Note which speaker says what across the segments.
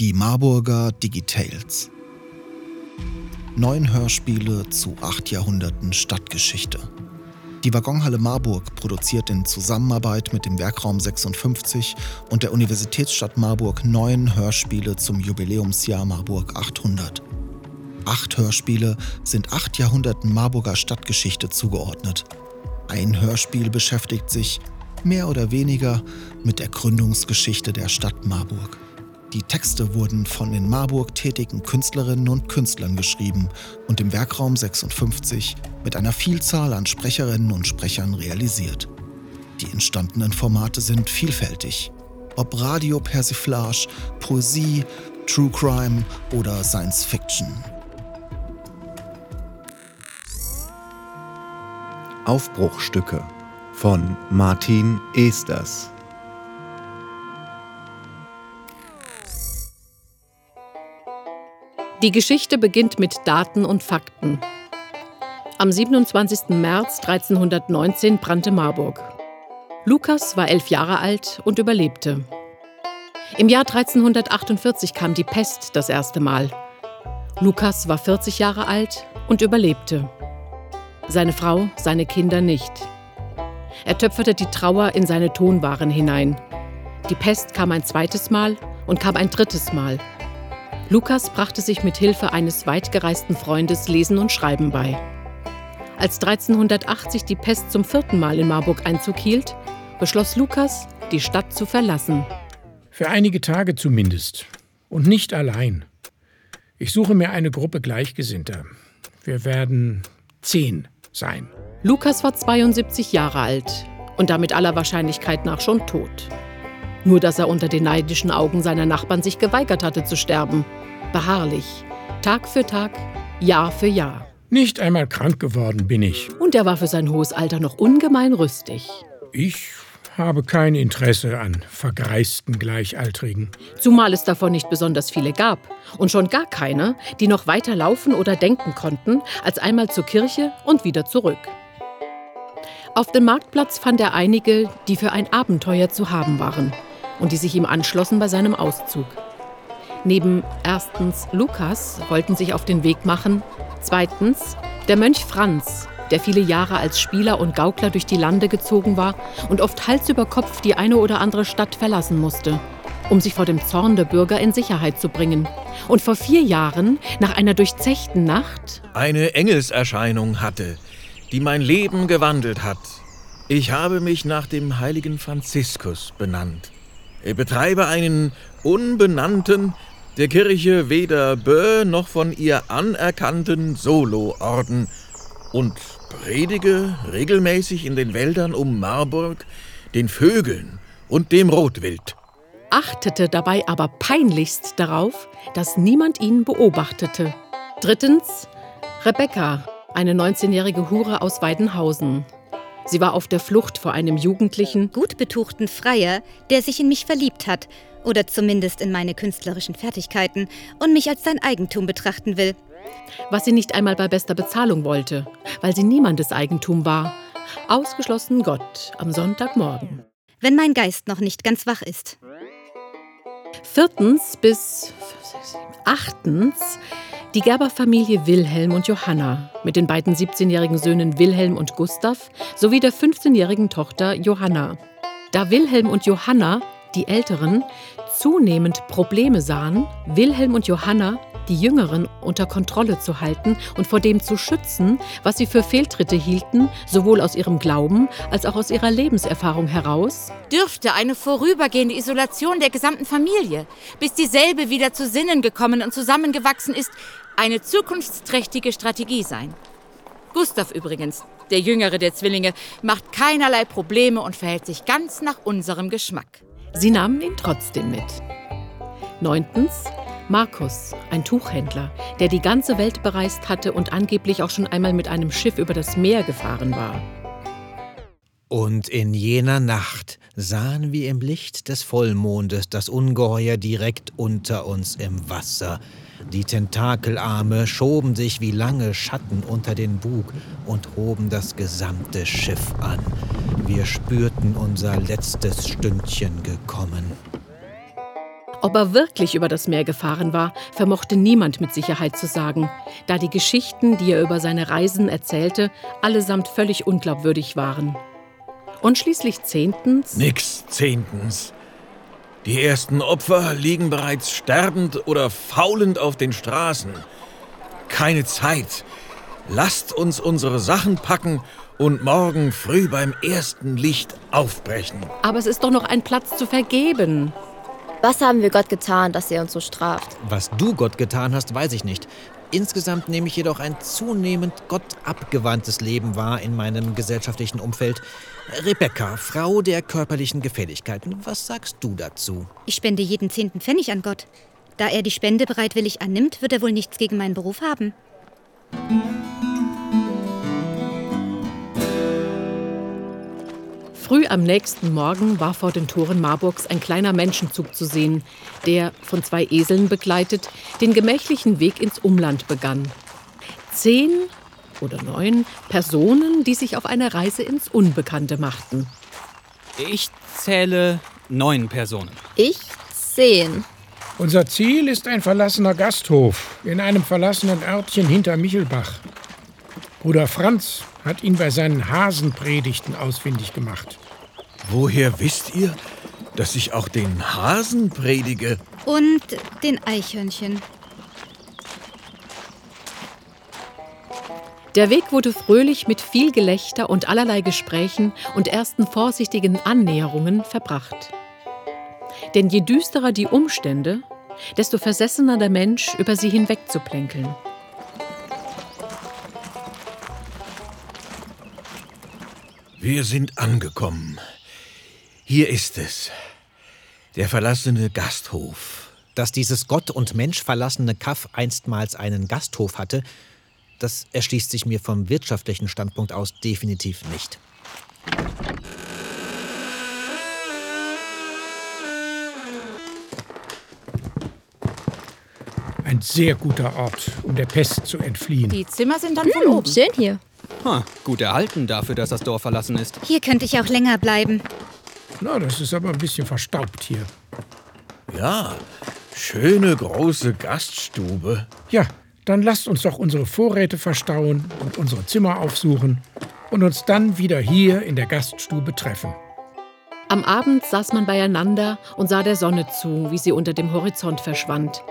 Speaker 1: Die Marburger Digitales. Neun Hörspiele zu acht Jahrhunderten Stadtgeschichte. Die Waggonhalle Marburg produziert in Zusammenarbeit mit dem Werkraum 56 und der Universitätsstadt Marburg neun Hörspiele zum Jubiläumsjahr Marburg 800. Acht Hörspiele sind acht Jahrhunderten Marburger Stadtgeschichte zugeordnet. Ein Hörspiel beschäftigt sich, mehr oder weniger, mit der Gründungsgeschichte der Stadt Marburg. Die Texte wurden von in Marburg tätigen Künstlerinnen und Künstlern geschrieben und im Werkraum 56 mit einer Vielzahl an Sprecherinnen und Sprechern realisiert. Die entstandenen Formate sind vielfältig. Ob Radio Persiflage, Poesie, True Crime oder Science Fiction.
Speaker 2: Aufbruchstücke von Martin Esters.
Speaker 3: Die Geschichte beginnt mit Daten und Fakten. Am 27. März 1319 brannte Marburg. Lukas war elf Jahre alt und überlebte. Im Jahr 1348 kam die Pest das erste Mal. Lukas war 40 Jahre alt und überlebte. Seine Frau, seine Kinder nicht. Er töpferte die Trauer in seine Tonwaren hinein. Die Pest kam ein zweites Mal und kam ein drittes Mal Lukas brachte sich mit Hilfe eines weitgereisten Freundes Lesen und Schreiben bei. Als 1380 die Pest zum vierten Mal in Marburg Einzug hielt, beschloss Lukas, die Stadt zu verlassen.
Speaker 4: Für einige Tage zumindest. Und nicht allein. Ich suche mir eine Gruppe Gleichgesinnter. Wir werden zehn sein.
Speaker 3: Lukas war 72 Jahre alt und damit aller Wahrscheinlichkeit nach schon tot. Nur dass er unter den neidischen Augen seiner Nachbarn sich geweigert hatte zu sterben. Beharrlich. Tag für Tag, Jahr für Jahr.
Speaker 4: Nicht einmal krank geworden bin ich.
Speaker 3: Und er war für sein hohes Alter noch ungemein rüstig.
Speaker 4: Ich habe kein Interesse an vergreisten Gleichaltrigen.
Speaker 3: Zumal es davon nicht besonders viele gab. Und schon gar keine, die noch weiter laufen oder denken konnten, als einmal zur Kirche und wieder zurück. Auf dem Marktplatz fand er einige, die für ein Abenteuer zu haben waren und die sich ihm anschlossen bei seinem Auszug. Neben erstens Lukas wollten sich auf den Weg machen, zweitens der Mönch Franz, der viele Jahre als Spieler und Gaukler durch die Lande gezogen war und oft Hals über Kopf die eine oder andere Stadt verlassen musste, um sich vor dem Zorn der Bürger in Sicherheit zu bringen. Und vor vier Jahren, nach einer durchzechten Nacht,
Speaker 5: eine Engelserscheinung hatte, die mein Leben gewandelt hat. Ich habe mich nach dem heiligen Franziskus benannt. Ich betreibe einen unbenannten, der Kirche weder Bö noch von ihr anerkannten Soloorden und predige regelmäßig in den Wäldern um Marburg den Vögeln und dem Rotwild.
Speaker 3: Achtete dabei aber peinlichst darauf, dass niemand ihn beobachtete. Drittens Rebecca, eine 19-jährige Hure aus Weidenhausen. Sie war auf der Flucht vor einem jugendlichen,
Speaker 6: gut betuchten Freier, der sich in mich verliebt hat, oder zumindest in meine künstlerischen Fertigkeiten, und mich als sein Eigentum betrachten will.
Speaker 3: Was sie nicht einmal bei bester Bezahlung wollte, weil sie niemandes Eigentum war. Ausgeschlossen Gott am Sonntagmorgen.
Speaker 6: Wenn mein Geist noch nicht ganz wach ist.
Speaker 3: Viertens bis achtens die Gerber-Familie Wilhelm und Johanna mit den beiden 17-jährigen Söhnen Wilhelm und Gustav sowie der 15-jährigen Tochter Johanna. Da Wilhelm und Johanna, die Älteren, zunehmend Probleme sahen, Wilhelm und Johanna die Jüngeren unter Kontrolle zu halten und vor dem zu schützen, was sie für Fehltritte hielten, sowohl aus ihrem Glauben als auch aus ihrer Lebenserfahrung heraus,
Speaker 7: dürfte eine vorübergehende Isolation der gesamten Familie, bis dieselbe wieder zu Sinnen gekommen und zusammengewachsen ist, eine zukunftsträchtige Strategie sein. Gustav übrigens, der jüngere der Zwillinge, macht keinerlei Probleme und verhält sich ganz nach unserem Geschmack.
Speaker 3: Sie nahmen ihn trotzdem mit. Neuntens, Markus, ein Tuchhändler, der die ganze Welt bereist hatte und angeblich auch schon einmal mit einem Schiff über das Meer gefahren war.
Speaker 8: Und in jener Nacht sahen wir im Licht des Vollmondes das Ungeheuer direkt unter uns im Wasser. Die Tentakelarme schoben sich wie lange Schatten unter den Bug und hoben das gesamte Schiff an. Wir spürten unser letztes Stündchen gekommen.
Speaker 3: Ob er wirklich über das Meer gefahren war, vermochte niemand mit Sicherheit zu sagen, da die Geschichten, die er über seine Reisen erzählte, allesamt völlig unglaubwürdig waren. Und schließlich zehntens.
Speaker 5: Nix zehntens. Die ersten Opfer liegen bereits sterbend oder faulend auf den Straßen. Keine Zeit. Lasst uns unsere Sachen packen und morgen früh beim ersten Licht aufbrechen.
Speaker 3: Aber es ist doch noch ein Platz zu vergeben.
Speaker 9: Was haben wir Gott getan, dass er uns so straft?
Speaker 8: Was du Gott getan hast, weiß ich nicht. Insgesamt nehme ich jedoch ein zunehmend gottabgewandtes Leben wahr in meinem gesellschaftlichen Umfeld. Rebecca, Frau der körperlichen Gefälligkeiten, was sagst du dazu?
Speaker 6: Ich spende jeden zehnten Pfennig an Gott. Da er die Spende bereitwillig annimmt, wird er wohl nichts gegen meinen Beruf haben.
Speaker 3: Früh am nächsten Morgen war vor den Toren Marburgs ein kleiner Menschenzug zu sehen, der, von zwei Eseln begleitet, den gemächlichen Weg ins Umland begann. Zehn oder neun Personen, die sich auf eine Reise ins Unbekannte machten.
Speaker 10: Ich zähle neun Personen.
Speaker 9: Ich zehn.
Speaker 4: Unser Ziel ist ein verlassener Gasthof in einem verlassenen Örtchen hinter Michelbach. Bruder Franz hat ihn bei seinen Hasenpredigten ausfindig gemacht.
Speaker 5: Woher wisst ihr, dass ich auch den Hasen predige?
Speaker 6: Und den Eichhörnchen.
Speaker 3: Der Weg wurde fröhlich mit viel Gelächter und allerlei Gesprächen und ersten vorsichtigen Annäherungen verbracht. Denn je düsterer die Umstände, desto versessener der Mensch, über sie hinwegzuplänkeln.
Speaker 5: Wir sind angekommen. Hier ist es. Der verlassene Gasthof.
Speaker 8: Dass dieses Gott und Mensch verlassene Kaff einstmals einen Gasthof hatte, das erschließt sich mir vom wirtschaftlichen Standpunkt aus definitiv nicht.
Speaker 4: Ein sehr guter Ort, um der Pest zu entfliehen.
Speaker 7: Die Zimmer sind dann
Speaker 9: Hm,
Speaker 7: oben.
Speaker 9: schön hier.
Speaker 10: Ha, gut erhalten dafür, dass das Dorf verlassen ist.
Speaker 6: Hier könnte ich auch länger bleiben.
Speaker 4: Na, das ist aber ein bisschen verstaubt hier.
Speaker 5: Ja, schöne große Gaststube.
Speaker 4: Ja, dann lasst uns doch unsere Vorräte verstauen und unsere Zimmer aufsuchen und uns dann wieder hier in der Gaststube treffen.
Speaker 3: Am Abend saß man beieinander und sah der Sonne zu, wie sie unter dem Horizont verschwand,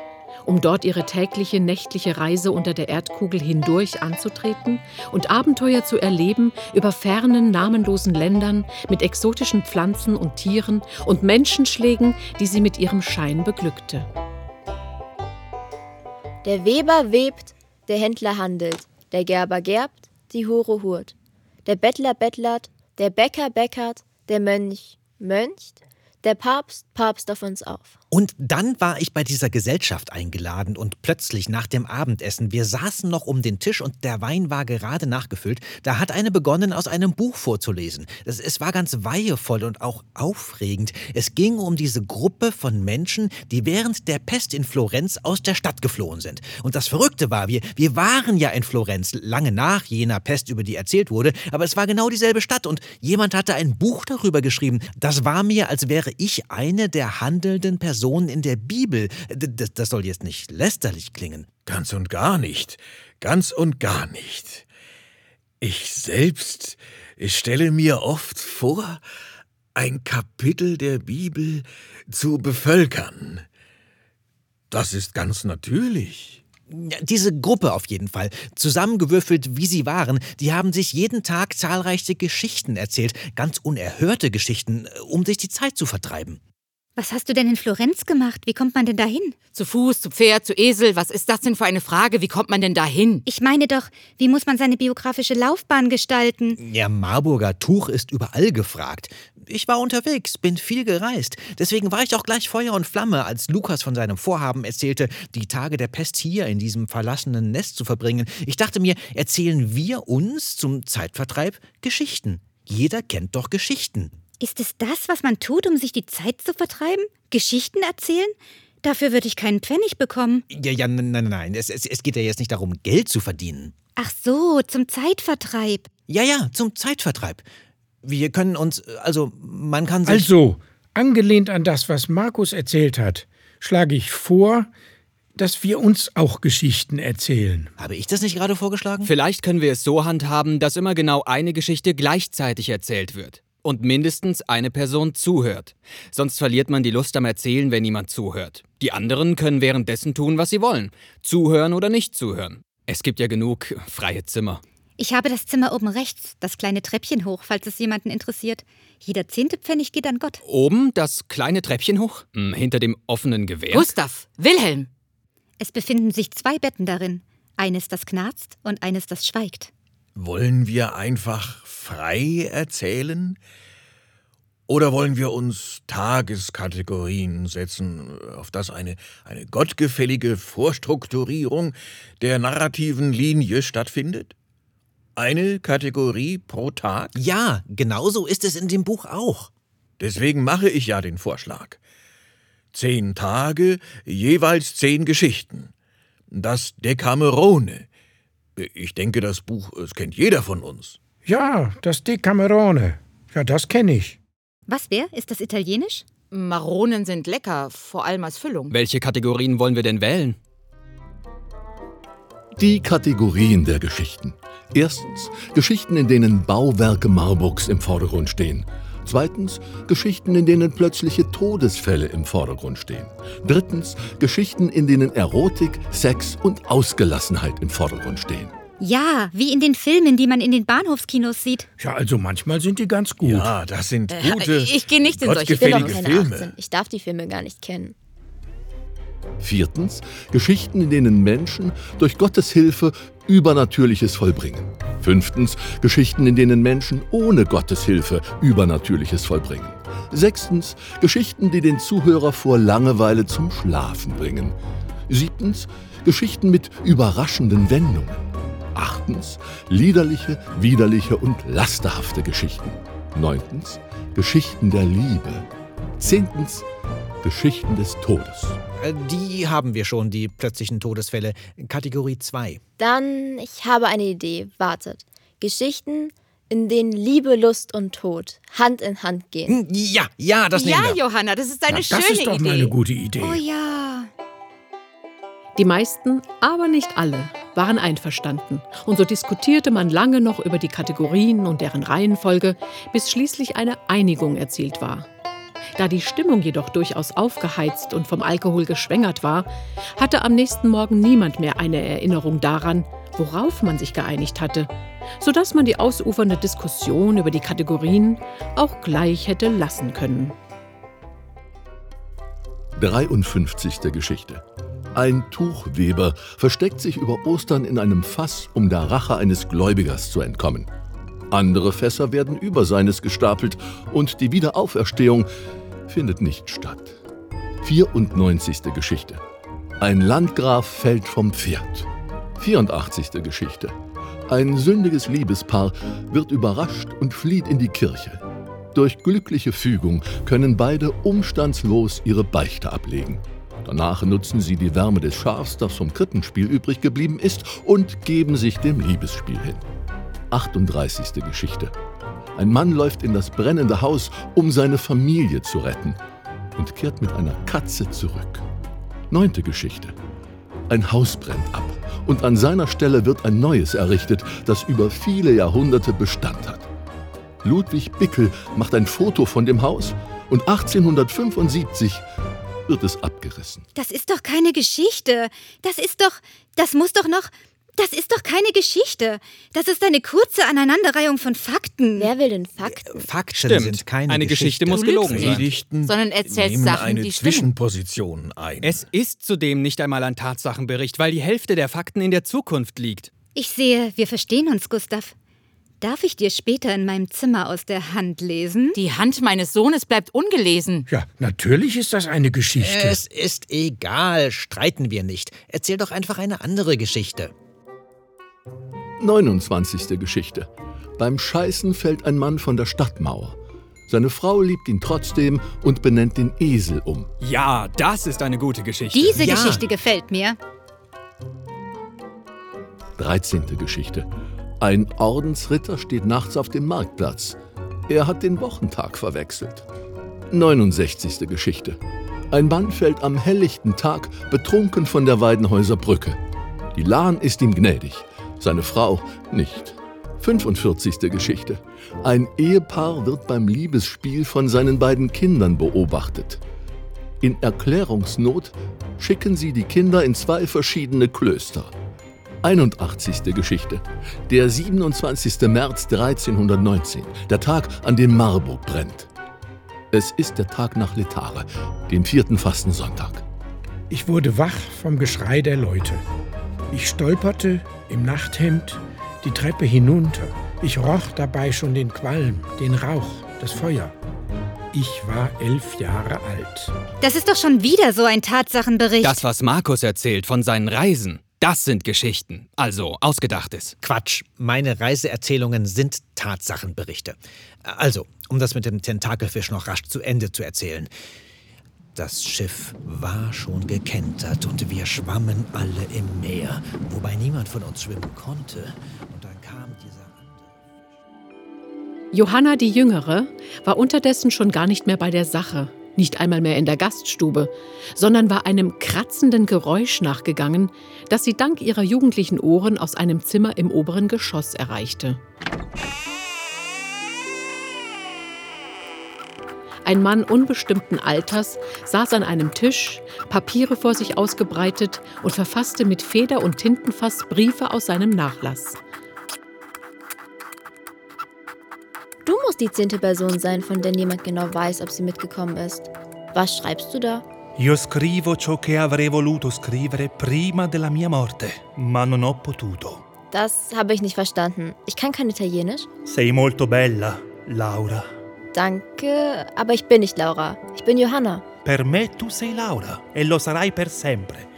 Speaker 3: um dort ihre tägliche nächtliche Reise unter der Erdkugel hindurch anzutreten und Abenteuer zu erleben über fernen, namenlosen Ländern mit exotischen Pflanzen und Tieren und Menschenschlägen, die sie mit ihrem Schein beglückte.
Speaker 9: Der Weber webt, der Händler handelt, der Gerber gerbt, die Hure hurt. Der Bettler bettlert, der Bäcker bäckert, der Mönch möncht, der Papst papst auf uns auf.
Speaker 8: Und dann war ich bei dieser Gesellschaft eingeladen und plötzlich nach dem Abendessen, wir saßen noch um den Tisch und der Wein war gerade nachgefüllt, da hat eine begonnen, aus einem Buch vorzulesen. Es, es war ganz weihevoll und auch aufregend. Es ging um diese Gruppe von Menschen, die während der Pest in Florenz aus der Stadt geflohen sind. Und das Verrückte war, wir, wir waren ja in Florenz, lange nach jener Pest, über die erzählt wurde, aber es war genau dieselbe Stadt und jemand hatte ein Buch darüber geschrieben. Das war mir, als wäre ich eine der handelnden Personen in der Bibel. D das, soll jetzt nicht lästerlich klingen.
Speaker 5: Ganz und gar nicht. Ganz und gar nicht. Ich selbst stelle mir oft vor, ein Kapitel der Bibel zu bevölkern. Das ist ganz natürlich.
Speaker 8: Diese Gruppe auf jeden Fall, zusammengewürfelt wie sie waren, die haben sich jeden Tag zahlreiche Geschichten erzählt, ganz unerhörte Geschichten, äh, um sich die Zeit zu vertreiben.
Speaker 6: Was hast du denn in Florenz gemacht? Wie kommt man denn dahin?
Speaker 7: Zu Fuß, zu Pferd, zu Esel. Was ist das denn für eine Frage? Wie kommt man denn dahin?
Speaker 6: Ich meine doch, wie muss man seine biografische Laufbahn gestalten?
Speaker 8: Ja, Marburger Tuch ist überall gefragt. Ich war unterwegs, bin viel gereist. Deswegen war ich auch gleich Feuer und Flamme, als Lukas von seinem Vorhaben erzählte, die Tage der Pest hier in diesem verlassenen Nest zu verbringen. Ich dachte mir, erzählen wir uns zum Zeitvertreib Geschichten. Jeder kennt doch Geschichten.
Speaker 6: Ist es das, was man tut, um sich die Zeit zu vertreiben? Geschichten erzählen? Dafür würde ich keinen Pfennig bekommen.
Speaker 8: Ja, ja, nein, nein, nein. Es, es, es geht ja jetzt nicht darum, Geld zu verdienen.
Speaker 6: Ach so, zum Zeitvertreib.
Speaker 8: Ja, ja, zum Zeitvertreib. Wir können uns, also man kann sich.
Speaker 4: Also, angelehnt an das, was Markus erzählt hat, schlage ich vor, dass wir uns auch Geschichten erzählen.
Speaker 8: Habe ich das nicht gerade vorgeschlagen?
Speaker 10: Vielleicht können wir es so handhaben, dass immer genau eine Geschichte gleichzeitig erzählt wird und mindestens eine Person zuhört. Sonst verliert man die Lust am Erzählen, wenn niemand zuhört. Die anderen können währenddessen tun, was sie wollen. Zuhören oder nicht zuhören. Es gibt ja genug freie Zimmer.
Speaker 6: Ich habe das Zimmer oben rechts, das kleine Treppchen hoch, falls es jemanden interessiert. Jeder zehnte Pfennig geht an Gott.
Speaker 10: Oben das kleine Treppchen hoch? Hm, hinter dem offenen Gewehr?
Speaker 7: Gustav, Wilhelm.
Speaker 6: Es befinden sich zwei Betten darin. Eines, das knarzt und eines, das schweigt.
Speaker 5: Wollen wir einfach frei erzählen? Oder wollen wir uns Tageskategorien setzen, auf das eine, eine gottgefällige Vorstrukturierung der narrativen Linie stattfindet? Eine Kategorie pro Tag?
Speaker 8: Ja, genauso ist es in dem Buch auch.
Speaker 5: Deswegen mache ich ja den Vorschlag. Zehn Tage, jeweils zehn Geschichten. Das Decamerone. Ich denke, das Buch, es kennt jeder von uns.
Speaker 4: Ja, das Decamerone. Ja, das kenne ich.
Speaker 6: Was wer? Ist das italienisch?
Speaker 7: Maronen sind lecker, vor allem als Füllung.
Speaker 10: Welche Kategorien wollen wir denn wählen?
Speaker 11: Die Kategorien der Geschichten. Erstens Geschichten, in denen Bauwerke Marburgs im Vordergrund stehen. Zweitens Geschichten, in denen plötzliche Todesfälle im Vordergrund stehen. Drittens Geschichten, in denen Erotik, Sex und Ausgelassenheit im Vordergrund stehen.
Speaker 6: Ja, wie in den Filmen, die man in den Bahnhofskinos sieht.
Speaker 4: Ja, also manchmal sind die ganz gut.
Speaker 5: Ja, das sind
Speaker 7: Äh,
Speaker 5: gute,
Speaker 7: ich gehe nicht in solche
Speaker 9: Ich bin doch
Speaker 5: gottgefällige
Speaker 9: keine
Speaker 5: Filme.
Speaker 9: 18. Ich darf die Filme gar nicht kennen.
Speaker 11: Viertens Geschichten, in denen Menschen durch Gottes Hilfe Übernatürliches vollbringen. Fünftens Geschichten, in denen Menschen ohne Gottes Hilfe Übernatürliches vollbringen. Sechstens Geschichten, die den Zuhörer vor Langeweile zum Schlafen bringen. Siebtens Geschichten mit überraschenden Wendungen. Achtens liederliche, widerliche und lasterhafte Geschichten. Neuntens Geschichten der Liebe. Zehntens Geschichten des Todes.
Speaker 8: Äh, Die haben wir schon, die plötzlichen Todesfälle. Kategorie 2.
Speaker 9: Dann, ich habe eine Idee. Wartet. Geschichten, in denen Liebe, Lust und Tod Hand in Hand gehen.
Speaker 8: Hm, Ja, ja, das nehmen
Speaker 7: ja,
Speaker 8: wir.
Speaker 7: Johanna, das ist eine
Speaker 4: Na,
Speaker 7: schöne
Speaker 4: das ist doch
Speaker 7: Idee.
Speaker 4: mal eine gute Idee.
Speaker 6: Oh ja.
Speaker 3: Die meisten, aber nicht alle, waren einverstanden. Und so diskutierte man lange noch über die Kategorien und deren Reihenfolge, bis schließlich eine Einigung erzielt war. Da die Stimmung jedoch durchaus aufgeheizt und vom Alkohol geschwängert war, hatte am nächsten Morgen niemand mehr eine Erinnerung daran, worauf man sich geeinigt hatte, sodass man die ausufernde Diskussion über die Kategorien auch gleich hätte lassen können.
Speaker 11: 53. Geschichte. Ein Tuchweber versteckt sich über Ostern in einem Fass, um der Rache eines Gläubigers zu entkommen. Andere Fässer werden über seines gestapelt und die Wiederauferstehung findet nicht statt. 94. Geschichte. Ein Landgraf fällt vom Pferd. 84. Geschichte. Ein sündiges Liebespaar wird überrascht und flieht in die Kirche. Durch glückliche Fügung können beide umstandslos ihre Beichte ablegen. Danach nutzen sie die Wärme des Schafs, das vom Krippenspiel übrig geblieben ist, und geben sich dem Liebesspiel hin. 38. Geschichte. Ein Mann läuft in das brennende Haus, um seine Familie zu retten und kehrt mit einer Katze zurück. Neunte Geschichte. Ein Haus brennt ab und an seiner Stelle wird ein neues errichtet, das über viele Jahrhunderte Bestand hat. Ludwig Bickel macht ein Foto von dem Haus und 1875 wird es abgerissen.
Speaker 6: Das ist doch keine Geschichte. Das ist doch. Das muss doch noch. Das ist doch keine Geschichte. Das ist eine kurze Aneinanderreihung von Fakten.
Speaker 9: Wer will denn Fakten?
Speaker 8: Fakten
Speaker 10: Stimmt.
Speaker 8: sind keine
Speaker 10: Eine Geschichte muss
Speaker 7: Du
Speaker 10: gelogen sein.
Speaker 5: Predigten
Speaker 7: Sondern erzählst
Speaker 5: nehmen
Speaker 7: Sachen,
Speaker 5: eine
Speaker 7: die stimmen.
Speaker 5: Zwischenposition ein.
Speaker 10: Es ist zudem nicht einmal ein Tatsachenbericht, weil die Hälfte der Fakten in der Zukunft liegt.
Speaker 6: Ich sehe, wir verstehen uns, Gustav. Darf ich dir später in meinem Zimmer aus der Hand lesen?
Speaker 7: Die Hand meines Sohnes bleibt ungelesen.
Speaker 4: Ja, natürlich ist das eine Geschichte.
Speaker 8: Es ist egal, streiten wir nicht. Erzähl doch einfach eine andere Geschichte.
Speaker 11: 29. Geschichte. Beim Scheißen fällt ein Mann von der Stadtmauer. Seine Frau liebt ihn trotzdem und benennt den Esel um.
Speaker 10: Ja, das ist eine gute Geschichte.
Speaker 6: Diese
Speaker 8: Ja.
Speaker 6: Geschichte gefällt mir.
Speaker 11: 13. Geschichte. Ein Ordensritter steht nachts auf dem Marktplatz. Er hat den Wochentag verwechselt. 69. Geschichte. Ein Mann fällt am helllichten Tag betrunken von der Weidenhäuser Brücke. Die Lahn ist ihm gnädig, seine Frau nicht. 45. Geschichte. Ein Ehepaar wird beim Liebesspiel von seinen beiden Kindern beobachtet. In Erklärungsnot schicken sie die Kinder in zwei verschiedene Klöster. 81. Geschichte. Der 27. März 1319, der Tag, an dem Marburg brennt. Es ist der Tag nach Letare, dem vierten Fastensonntag.
Speaker 4: Ich wurde wach vom Geschrei der Leute. Ich stolperte im Nachthemd die Treppe hinunter. Ich roch dabei schon den Qualm, den Rauch, das Feuer. Ich war elf Jahre alt.
Speaker 6: Das ist doch schon wieder so ein Tatsachenbericht.
Speaker 10: Das, was Markus erzählt von seinen Reisen, das sind Geschichten, also Ausgedachtes.
Speaker 8: Quatsch, meine Reiseerzählungen sind Tatsachenberichte. Also, um das mit dem Tentakelfisch noch rasch zu Ende zu erzählen. Das Schiff war schon gekentert und wir schwammen alle im Meer, wobei niemand von uns schwimmen konnte. Und dann kam dieser
Speaker 3: Johanna die Jüngere war unterdessen schon gar nicht mehr bei der Sache, nicht einmal mehr in der Gaststube, sondern war einem kratzenden Geräusch nachgegangen, das sie dank ihrer jugendlichen Ohren aus einem Zimmer im oberen Geschoss erreichte. Ein Mann unbestimmten Alters saß an einem Tisch, Papiere vor sich ausgebreitet und verfasste mit Feder und Tintenfass Briefe aus seinem Nachlass.
Speaker 9: Du musst die zehnte Person sein, von der niemand genau weiß, ob sie mitgekommen ist. Was schreibst du da?
Speaker 12: Io scrivo ciò che avrei voluto scrivere prima della mia morte, ma non ho potuto.
Speaker 9: Das habe ich nicht verstanden. Ich kann kein Italienisch.
Speaker 12: Sei molto bella, Laura.
Speaker 9: Danke, aber ich bin nicht Laura. Ich bin Johanna.
Speaker 12: Per me tu sei Laura e lo sarai per sempre.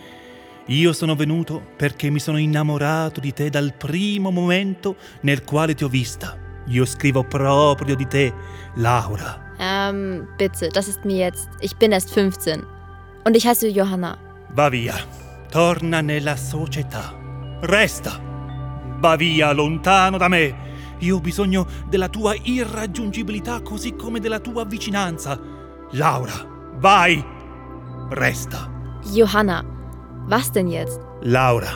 Speaker 12: Io sono venuto perché mi sono innamorato di te dal primo momento nel quale ti ho vista. Io scrivo proprio di te, Laura.
Speaker 9: Ähm, bitte, das ist mir jetzt. Ich bin erst 15. Und ich heiße Johanna.
Speaker 12: Va via, torna nella società. Resta. Va via, lontano da me. Io ho bisogno della tua irraggiungibilità così come della tua vicinanza. Laura, vai. Resta.
Speaker 9: Johanna. Was denn jetzt?
Speaker 12: Laura,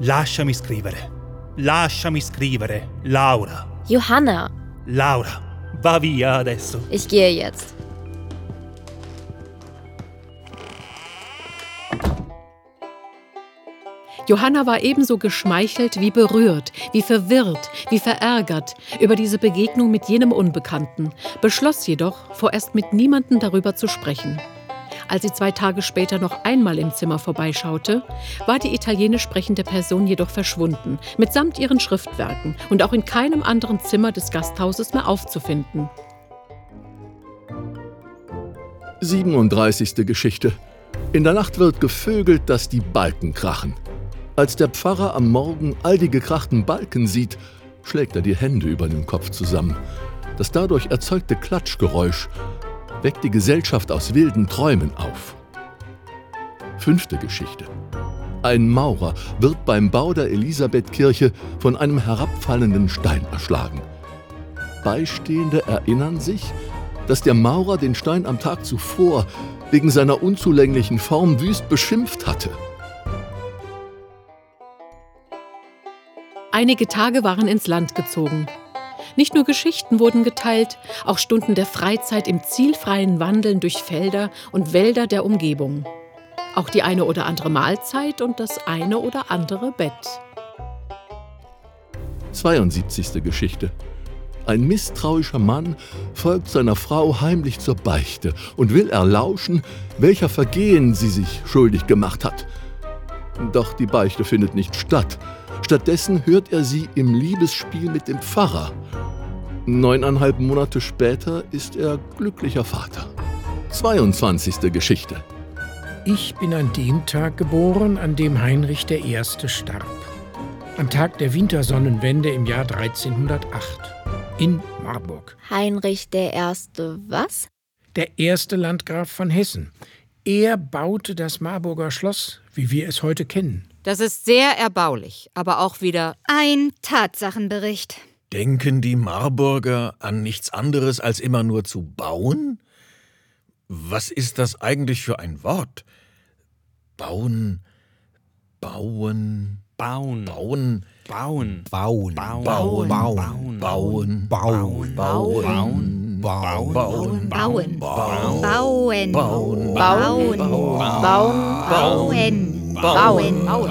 Speaker 12: lasciami scrivere. Lasciami scrivere, Laura.
Speaker 9: Johanna.
Speaker 12: Laura, va via adesso.
Speaker 9: Ich gehe jetzt.
Speaker 3: Johanna war ebenso geschmeichelt wie berührt, wie verwirrt, wie verärgert über diese Begegnung mit jenem Unbekannten, beschloss jedoch, vorerst mit niemandem darüber zu sprechen. Als sie zwei Tage später noch einmal im Zimmer vorbeischaute, war die italienisch sprechende Person jedoch verschwunden, mitsamt ihren Schriftwerken und auch in keinem anderen Zimmer des Gasthauses mehr aufzufinden.
Speaker 11: 37. Geschichte. In der Nacht wird gevögelt, dass die Balken krachen. Als der Pfarrer am Morgen all die gekrachten Balken sieht, schlägt er die Hände über dem Kopf zusammen. Das dadurch erzeugte Klatschgeräusch weckt die Gesellschaft aus wilden Träumen auf. Fünfte Geschichte. Ein Maurer wird beim Bau der Elisabethkirche von einem herabfallenden Stein erschlagen. Beistehende erinnern sich, dass der Maurer den Stein am Tag zuvor wegen seiner unzulänglichen Form wüst beschimpft hatte.
Speaker 3: Einige Tage waren ins Land gezogen. Nicht nur Geschichten wurden geteilt, auch Stunden der Freizeit im zielfreien Wandeln durch Felder und Wälder der Umgebung. Auch die eine oder andere Mahlzeit und das eine oder andere Bett.
Speaker 11: 72. Geschichte. Ein misstrauischer Mann folgt seiner Frau heimlich zur Beichte und will erlauschen, welcher Vergehen sie sich schuldig gemacht hat. Doch die Beichte findet nicht statt. Stattdessen hört er sie im Liebesspiel mit dem Pfarrer. Neuneinhalb Monate später ist er glücklicher Vater. 22. Geschichte.
Speaker 4: Ich bin an dem Tag geboren, an dem Heinrich I. starb. Am Tag der Wintersonnenwende im Jahr 1308 in Marburg.
Speaker 9: Heinrich der Erste was?
Speaker 4: Der erste Landgraf von Hessen. Er baute das Marburger Schloss, wie wir es heute kennen.
Speaker 7: Das ist sehr erbaulich, aber auch wieder
Speaker 6: Ein Tatsachenbericht.
Speaker 5: Denken die Marburger an nichts anderes als immer nur zu bauen? Was ist das eigentlich für ein Wort? Bauen, bauen,
Speaker 10: Bauen.
Speaker 5: bauen,
Speaker 10: Bauen.
Speaker 8: Bauen.
Speaker 10: Bauen.
Speaker 5: bauen,
Speaker 10: Bauen.
Speaker 5: bauen,
Speaker 8: Bauen.
Speaker 5: bauen,
Speaker 10: Bauen.
Speaker 8: Bauen.
Speaker 5: bauen,
Speaker 6: Bauen.
Speaker 5: bauen,
Speaker 6: Bauen.
Speaker 5: bauen,
Speaker 9: Bauen.
Speaker 6: Bauen.
Speaker 9: Bauen.
Speaker 6: Bauen.
Speaker 9: Bauen.
Speaker 6: Bauen.
Speaker 9: Bauen.
Speaker 6: Bauen. Bauen. Bauen.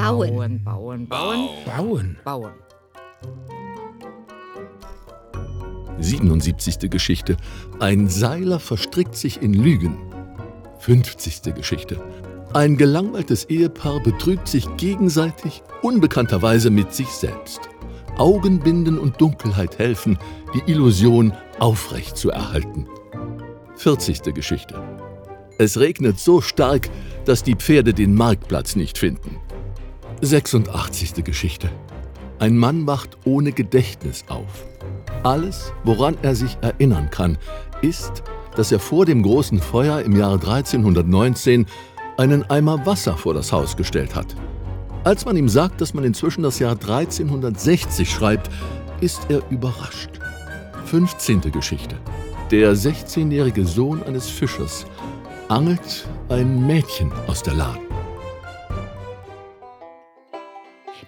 Speaker 7: Bauen, bauen, bauen,
Speaker 4: Bauen.
Speaker 7: bauen.
Speaker 11: 77. Geschichte. Ein Seiler verstrickt sich in Lügen. 50. Geschichte. Ein gelangweiltes Ehepaar betrügt sich gegenseitig, unbekannterweise mit sich selbst. Augenbinden und Dunkelheit helfen, die Illusion aufrecht zu erhalten. 40. Geschichte. Es regnet so stark, dass die Pferde den Marktplatz nicht finden. 86. Geschichte. Ein Mann wacht ohne Gedächtnis auf. Alles, woran er sich erinnern kann, ist, dass er vor dem großen Feuer im Jahre 1319 einen Eimer Wasser vor das Haus gestellt hat. Als man ihm sagt, dass man inzwischen das Jahr 1360 schreibt, ist er überrascht. 15. Geschichte. Der 16-jährige Sohn eines Fischers angelt ein Mädchen aus der Lahn.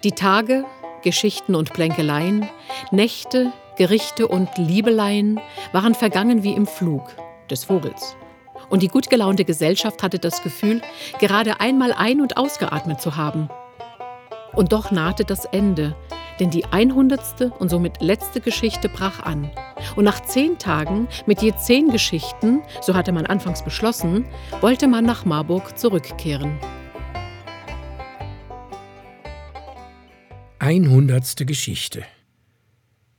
Speaker 3: Die Tage, Geschichten und Plänkeleien, Nächte, Gerichte und Liebeleien waren vergangen wie im Flug des Vogels. Und die gut gelaunte Gesellschaft hatte das Gefühl, gerade einmal ein- und ausgeatmet zu haben. Und doch nahte das Ende, denn die 100. und somit letzte Geschichte brach an. Und nach zehn Tagen, mit je zehn Geschichten, so hatte man anfangs beschlossen, wollte man nach Marburg zurückkehren.
Speaker 4: 100. Geschichte.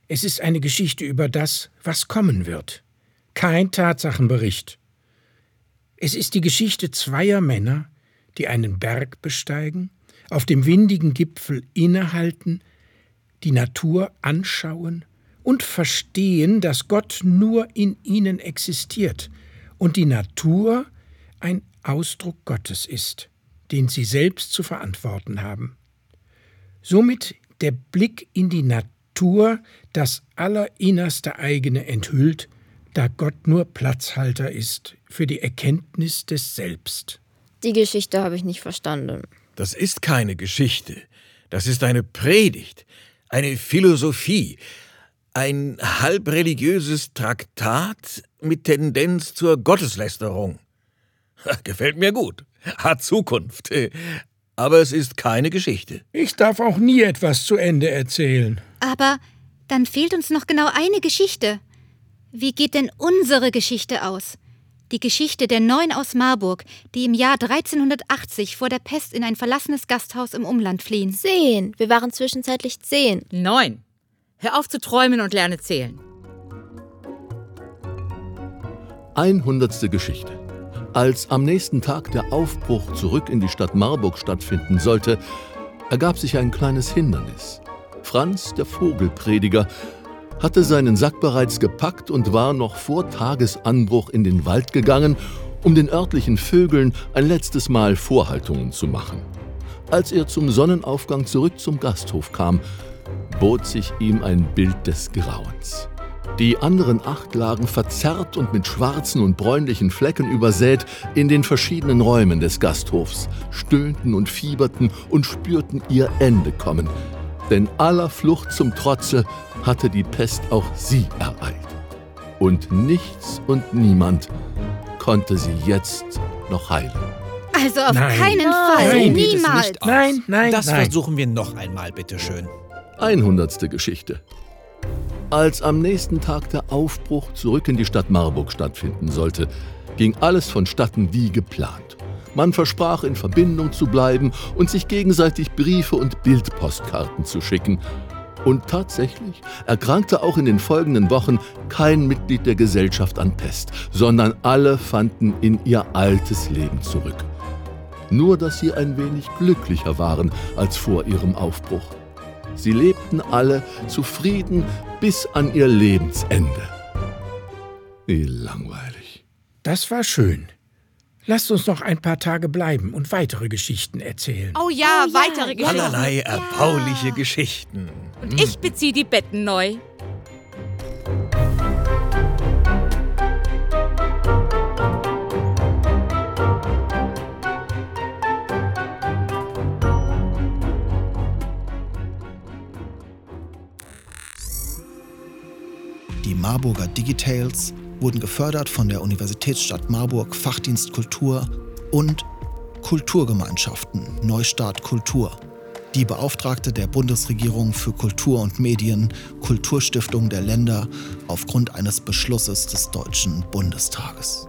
Speaker 4: Es ist eine Geschichte über das, was kommen wird. Kein Tatsachenbericht. Es ist die Geschichte zweier Männer, die einen Berg besteigen, auf dem windigen Gipfel innehalten, die Natur anschauen und verstehen, dass Gott nur in ihnen existiert und die Natur ein Ausdruck Gottes ist, den sie selbst zu verantworten haben. Somit der Blick in die Natur das allerinnerste eigene enthüllt, da Gott nur Platzhalter ist für die Erkenntnis des Selbst.
Speaker 9: Die Geschichte habe ich nicht verstanden.
Speaker 5: Das ist keine Geschichte. Das ist eine Predigt, eine Philosophie, ein halbreligiöses Traktat mit Tendenz zur Gotteslästerung. Gefällt mir gut. Hat Zukunft. Aber es ist keine Geschichte.
Speaker 4: Ich darf auch nie etwas zu Ende erzählen.
Speaker 6: Aber dann fehlt uns noch genau eine Geschichte. Wie geht denn unsere Geschichte aus? Die Geschichte der Neun aus Marburg, die im Jahr 1380 vor der Pest in ein verlassenes Gasthaus im Umland fliehen.
Speaker 9: Zehn. Wir waren zwischenzeitlich zehn.
Speaker 7: Neun. Hör auf zu träumen und lerne zählen.
Speaker 11: 100. Geschichte. Als am nächsten Tag der Aufbruch zurück in die Stadt Marburg stattfinden sollte, ergab sich ein kleines Hindernis. Franz, der Vogelprediger, hatte seinen Sack bereits gepackt und war noch vor Tagesanbruch in den Wald gegangen, um den örtlichen Vögeln ein letztes Mal Vorhaltungen zu machen. Als er zum Sonnenaufgang zurück zum Gasthof kam, bot sich ihm ein Bild des Grauens. Die anderen acht lagen verzerrt und mit schwarzen und bräunlichen Flecken übersät in den verschiedenen Räumen des Gasthofs, stöhnten und fieberten und spürten ihr Ende kommen. Denn aller Flucht zum Trotze hatte die Pest auch sie ereilt. Und nichts und niemand konnte sie jetzt noch heilen.
Speaker 6: Also auf
Speaker 4: Nein.
Speaker 6: keinen Fall.
Speaker 4: Nein,
Speaker 6: Niemals.
Speaker 4: Nein, nein,
Speaker 8: Das
Speaker 4: nein.
Speaker 8: versuchen wir noch einmal, bitteschön.
Speaker 11: 100. Geschichte. Als am nächsten Tag der Aufbruch zurück in die Stadt Marburg stattfinden sollte, ging alles vonstatten wie geplant. Man versprach, in Verbindung zu bleiben und sich gegenseitig Briefe und Bildpostkarten zu schicken. Und tatsächlich erkrankte auch in den folgenden Wochen kein Mitglied der Gesellschaft an Pest, sondern alle fanden in ihr altes Leben zurück. Nur dass sie ein wenig glücklicher waren als vor ihrem Aufbruch. Sie lebten alle zufrieden bis an ihr Lebensende. Wie langweilig.
Speaker 4: Das war schön. Lasst uns noch ein paar Tage bleiben und weitere Geschichten erzählen.
Speaker 7: Oh ja,
Speaker 6: Oh ja,
Speaker 7: weitere
Speaker 6: ja.
Speaker 7: Geschichten.
Speaker 5: Allerlei erbauliche Geschichten.
Speaker 7: Und ich beziehe die Betten neu.
Speaker 1: Die Marburger Digitales wurden gefördert von der Universitätsstadt Marburg Fachdienst Kultur und Kulturgemeinschaften Neustart Kultur. Die Beauftragte der Bundesregierung für Kultur und Medien, Kulturstiftung der Länder aufgrund eines Beschlusses des Deutschen Bundestages.